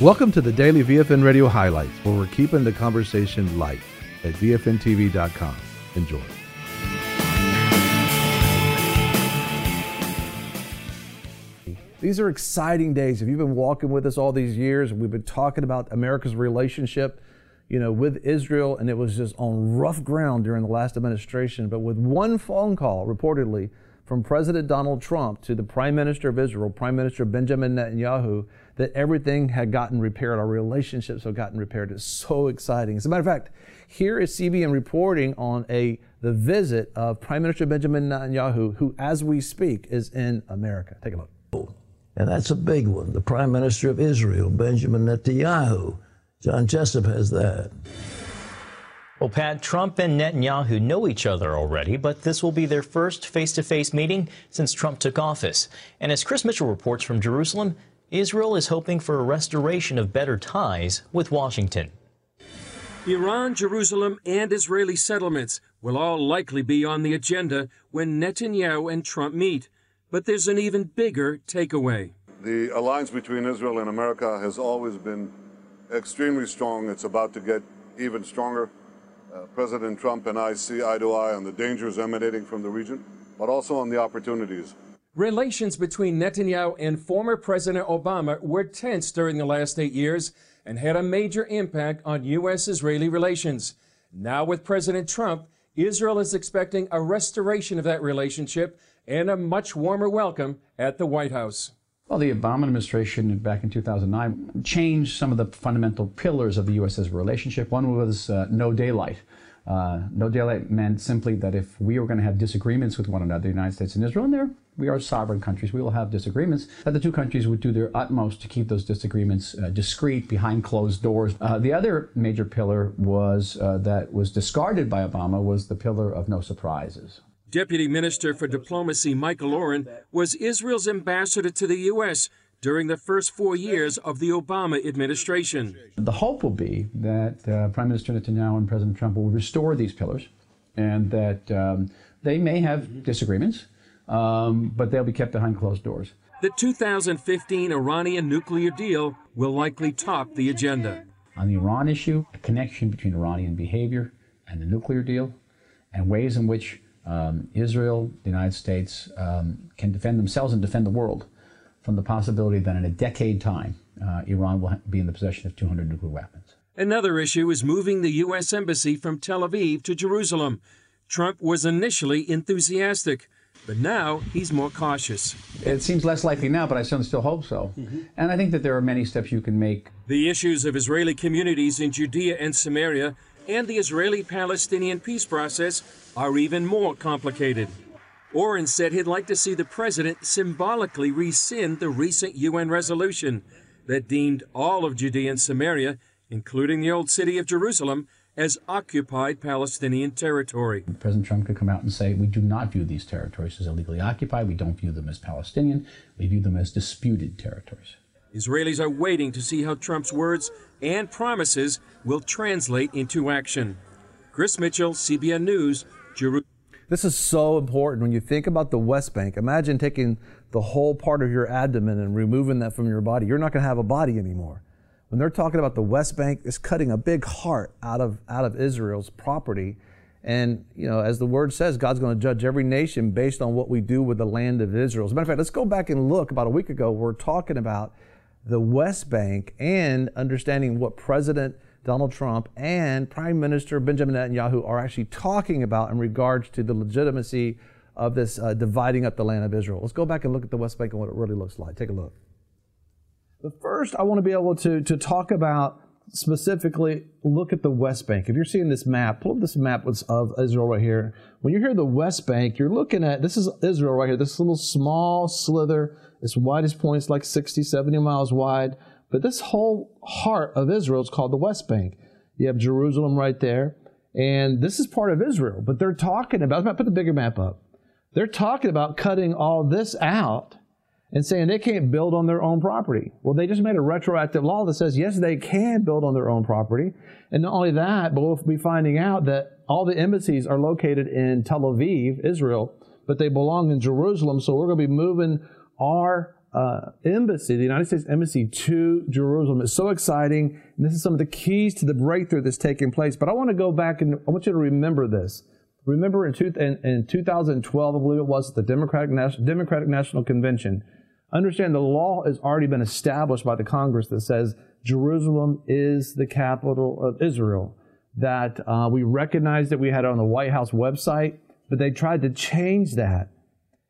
Welcome to the daily VFN Radio highlights, where we're keeping the conversation light at VFNTV.com. Enjoy. These are exciting days. If you've been walking with us all these years, we've been talking about America's relationship, you know, with Israel, and it was just on rough ground during the last administration. But with one phone call, reportedly, from President Donald Trump to the Prime Minister of Israel, Prime Minister Benjamin Netanyahu, that everything had gotten repaired. Our relationships have gotten repaired. It's so exciting. As a matter of fact, here is CBN reporting on a the visit of Prime Minister Benjamin Netanyahu, who, as we speak, is in America. Take a look. And that's a big one. The Prime Minister of Israel, Benjamin Netanyahu. John Jessup has that. Well, Pat, Trump and Netanyahu know each other already, but this will be their first face to face meeting since Trump took office. And as Chris Mitchell reports from Jerusalem, Israel is hoping for a restoration of better ties with Washington. Iran, Jerusalem, and Israeli settlements will all likely be on the agenda when Netanyahu and Trump meet. But there's an even bigger takeaway. The alliance between Israel and America has always been extremely strong. It's about to get even stronger. Uh, President Trump and I see eye to eye on the dangers emanating from the region, but also on the opportunities. Relations between Netanyahu and former President Obama were tense during the last eight years and had a major impact on U.S. Israeli relations. Now, with President Trump, Israel is expecting a restoration of that relationship and a much warmer welcome at the White House. Well, the Obama administration back in 2009 changed some of the fundamental pillars of the U.S.'s relationship. One was uh, no daylight. Uh, no daylight meant simply that if we were going to have disagreements with one another, the United States and Israel, and there we are sovereign countries, we will have disagreements, that the two countries would do their utmost to keep those disagreements uh, discreet behind closed doors. Uh, the other major pillar was uh, that was discarded by Obama was the pillar of no surprises. Deputy Minister for Diplomacy Michael Oren was Israel's ambassador to the U.S. during the first four years of the Obama administration. The hope will be that uh, Prime Minister Netanyahu and President Trump will restore these pillars and that um, they may have disagreements, um, but they'll be kept behind closed doors. The 2015 Iranian nuclear deal will likely top the agenda. On the Iran issue, a connection between Iranian behavior and the nuclear deal, and ways in which um, Israel, the United States, um, can defend themselves and defend the world from the possibility that in a decade time, uh, Iran will be in the possession of 200 nuclear weapons. Another issue is moving the U.S. Embassy from Tel Aviv to Jerusalem. Trump was initially enthusiastic, but now he's more cautious. It seems less likely now, but I certainly still hope so. Mm-hmm. And I think that there are many steps you can make. The issues of Israeli communities in Judea and Samaria and the Israeli Palestinian peace process are even more complicated. Oren said he'd like to see the president symbolically rescind the recent UN resolution that deemed all of Judea and Samaria, including the old city of Jerusalem, as occupied Palestinian territory. President Trump could come out and say, We do not view these territories as illegally occupied. We don't view them as Palestinian. We view them as disputed territories. Israelis are waiting to see how Trump's words and promises will translate into action. Chris Mitchell, CBN News, Jerusalem. This is so important when you think about the West Bank. Imagine taking the whole part of your abdomen and removing that from your body. You're not going to have a body anymore. When they're talking about the West Bank, it's cutting a big heart out of out of Israel's property. And you know, as the word says, God's going to judge every nation based on what we do with the land of Israel. As a matter of fact, let's go back and look. About a week ago, we're talking about the West Bank and understanding what President Donald Trump and Prime Minister Benjamin Netanyahu are actually talking about in regards to the legitimacy of this uh, dividing up the land of Israel. Let's go back and look at the West Bank and what it really looks like. Take a look. But first, I want to be able to, to talk about specifically look at the West Bank. If you're seeing this map, pull up this map of Israel right here. When you hear the West Bank, you're looking at this is Israel right here, this little small slither its widest point is like 60, 70 miles wide. But this whole heart of Israel is called the West Bank. You have Jerusalem right there. And this is part of Israel. But they're talking about, put the bigger map up. They're talking about cutting all this out and saying they can't build on their own property. Well, they just made a retroactive law that says, yes, they can build on their own property. And not only that, but we'll be finding out that all the embassies are located in Tel Aviv, Israel, but they belong in Jerusalem. So we're going to be moving our uh, embassy, the United States Embassy to Jerusalem. It's so exciting. And this is some of the keys to the breakthrough that's taking place. But I want to go back and I want you to remember this. Remember in, two, in, in 2012, I believe it was, the Democratic, Democratic National Convention. Understand the law has already been established by the Congress that says Jerusalem is the capital of Israel. That uh, we recognize that we had it on the White House website, but they tried to change that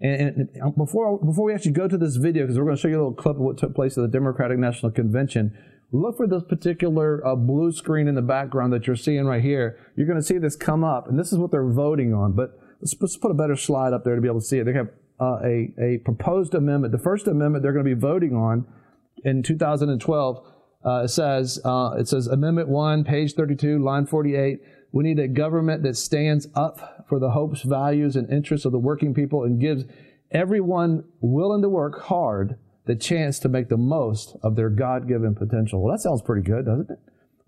and, and, before before we actually go to this video, because we're going to show you a little clip of what took place at the Democratic National Convention, look for this particular uh, blue screen in the background that you're seeing right here. You're going to see this come up, and this is what they're voting on. But let's, let's put a better slide up there to be able to see it. They have uh, a, a proposed amendment. The first amendment they're going to be voting on in 2012 uh, says uh, it says Amendment One, page 32, line 48. We need a government that stands up for the hopes, values, and interests of the working people and gives everyone willing to work hard the chance to make the most of their God given potential. Well, that sounds pretty good, doesn't it?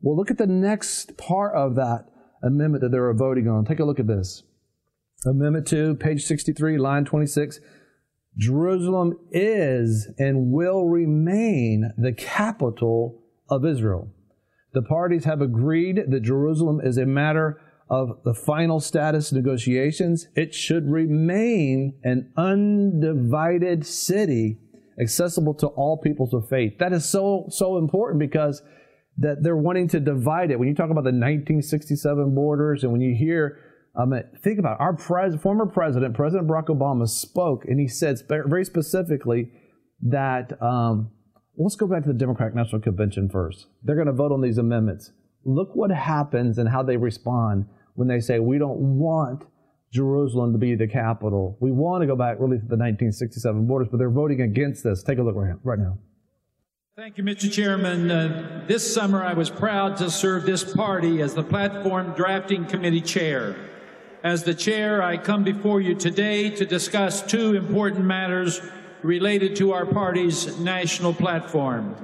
Well, look at the next part of that amendment that they're voting on. Take a look at this. Amendment 2, page 63, line 26. Jerusalem is and will remain the capital of Israel. The parties have agreed that Jerusalem is a matter of the final status negotiations. It should remain an undivided city accessible to all peoples of faith. That is so, so important because that they're wanting to divide it. When you talk about the 1967 borders and when you hear, um, think about it, our pres- former president, President Barack Obama spoke and he said very specifically that um, let's go back to the Democratic National Convention first. They're going to vote on these amendments. Look what happens and how they respond when they say, we don't want Jerusalem to be the capital. We want to go back really to the 1967 borders, but they're voting against this. Take a look right now. Thank you, Mr. Chairman. Uh, this summer, I was proud to serve this party as the Platform Drafting Committee Chair. As the Chair, I come before you today to discuss two important matters related to our party's national platform.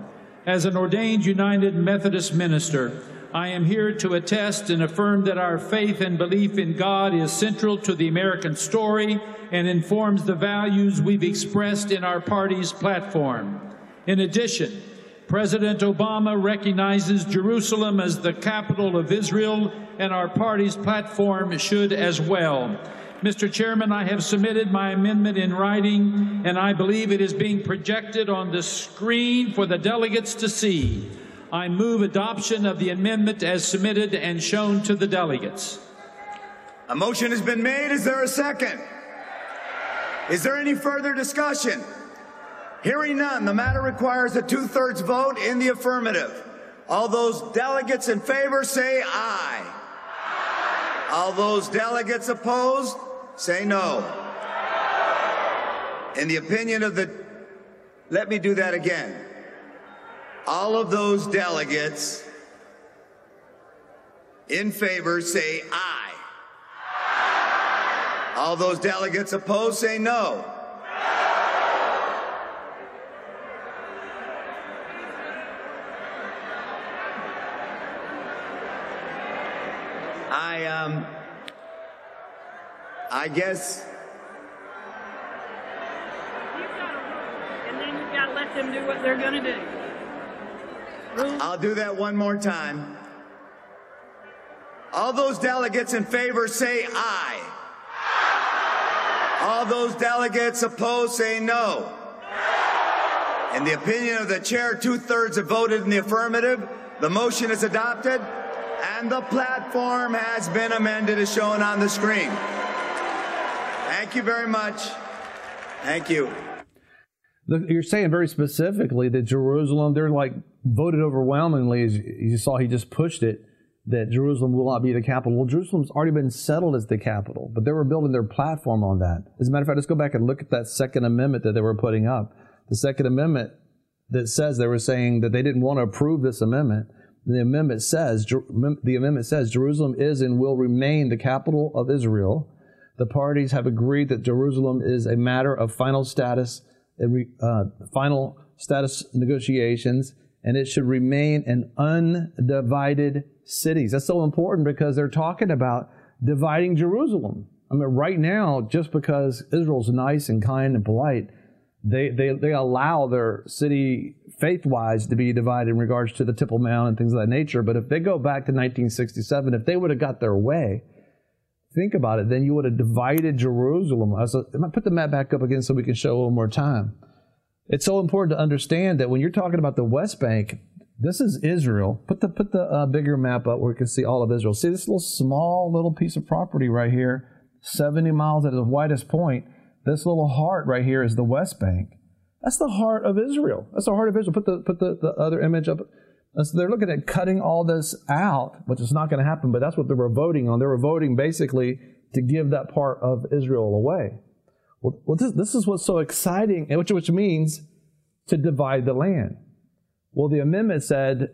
As an ordained United Methodist minister, I am here to attest and affirm that our faith and belief in God is central to the American story and informs the values we've expressed in our party's platform. In addition, President Obama recognizes Jerusalem as the capital of Israel, and our party's platform should as well. Mr. Chairman, I have submitted my amendment in writing, and I believe it is being projected on the screen for the delegates to see. I move adoption of the amendment as submitted and shown to the delegates. A motion has been made. Is there a second? Is there any further discussion? Hearing none, the matter requires a two-thirds vote in the affirmative. All those delegates in favor say aye. All those delegates opposed Say no. In the opinion of the, let me do that again. All of those delegates in favor say aye. All those delegates opposed say no. I um I guess. And then you've got to let them do what they're going to do. I'll do that one more time. All those delegates in favor say aye. All those delegates opposed say no. In the opinion of the chair, two thirds have voted in the affirmative. The motion is adopted and the platform has been amended as shown on the screen. Thank you very much. Thank you. You're saying very specifically that Jerusalem, they're like voted overwhelmingly, as you saw, he just pushed it, that Jerusalem will not be the capital. Well, Jerusalem's already been settled as the capital, but they were building their platform on that. As a matter of fact, let's go back and look at that Second Amendment that they were putting up. The Second Amendment that says they were saying that they didn't want to approve this amendment. The amendment says, the amendment says Jerusalem is and will remain the capital of Israel the parties have agreed that Jerusalem is a matter of final status, uh, final status negotiations, and it should remain an undivided city. That's so important because they're talking about dividing Jerusalem. I mean, right now, just because Israel's nice and kind and polite, they, they, they allow their city faith wise to be divided in regards to the Temple Mount and things of that nature. But if they go back to 1967, if they would have got their way, think about it, then you would have divided Jerusalem. I put the map back up again so we can show one more time. It's so important to understand that when you're talking about the West Bank, this is Israel. Put the put the uh, bigger map up where you can see all of Israel. See this little small little piece of property right here, 70 miles at the widest point. This little heart right here is the West Bank. That's the heart of Israel. That's the heart of Israel. Put the put the, the other image up. So they're looking at cutting all this out, which is not going to happen, but that's what they were voting on. They were voting basically to give that part of Israel away. Well, well this, this is what's so exciting, which, which means to divide the land. Well, the amendment said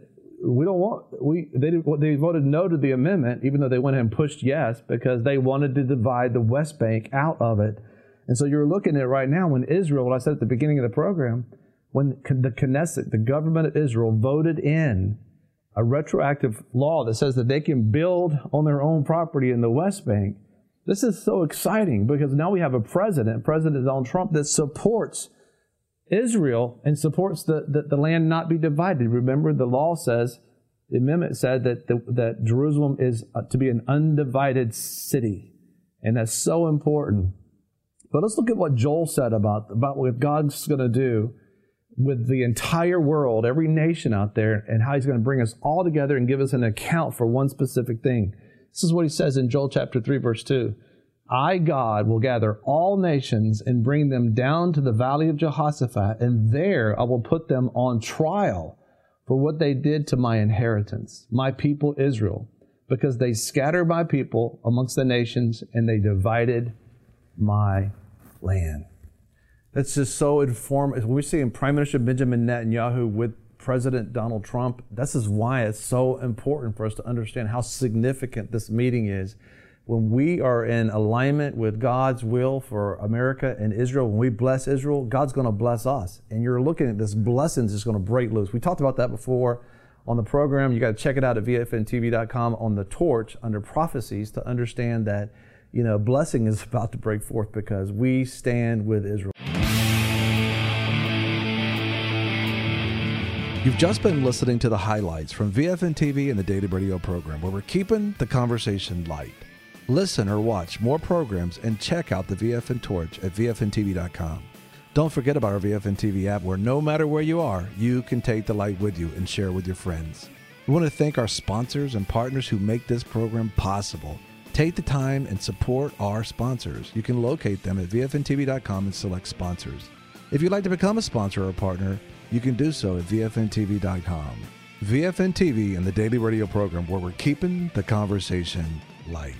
we don't want we they they voted no to the amendment, even though they went ahead and pushed yes because they wanted to divide the West Bank out of it. And so you're looking at right now when Israel, what I said at the beginning of the program, when the Knesset, the government of Israel, voted in a retroactive law that says that they can build on their own property in the West Bank. This is so exciting because now we have a president, President Donald Trump, that supports Israel and supports the, the, the, land not be divided. Remember, the law says, the amendment said that, the, that Jerusalem is uh, to be an undivided city. And that's so important. But let's look at what Joel said about, about what God's going to do with the entire world, every nation out there, and how he's going to bring us all together and give us an account for one specific thing. This is what he says in Joel chapter 3, verse 2. I, God, will gather all nations and bring them down to the valley of Jehoshaphat, and there I will put them on trial for what they did to my inheritance, my people Israel, because they scattered my people amongst the nations and they divided my land. That's just so informative. When we see in Prime Minister Benjamin Netanyahu with President Donald Trump, this is why it's so important for us to understand how significant this meeting is when we are in alignment with God's will for America and Israel, when we bless Israel, God's going to bless us. And you're looking at this blessings is going to break loose. We talked about that before on the program. You got to check it out at vfntv.com on the torch under prophecies to understand that, you know, blessing is about to break forth because we stand with Israel. You've just been listening to the highlights from VFN TV and the Daily Radio program, where we're keeping the conversation light. Listen or watch more programs and check out the VFN Torch at VFNTV.com. Don't forget about our VFN TV app where no matter where you are, you can take the light with you and share with your friends. We want to thank our sponsors and partners who make this program possible. Take the time and support our sponsors. You can locate them at VFNTV.com and select sponsors. If you'd like to become a sponsor or a partner, you can do so at VFNTV.com. VFN TV and the daily radio program where we're keeping the conversation light.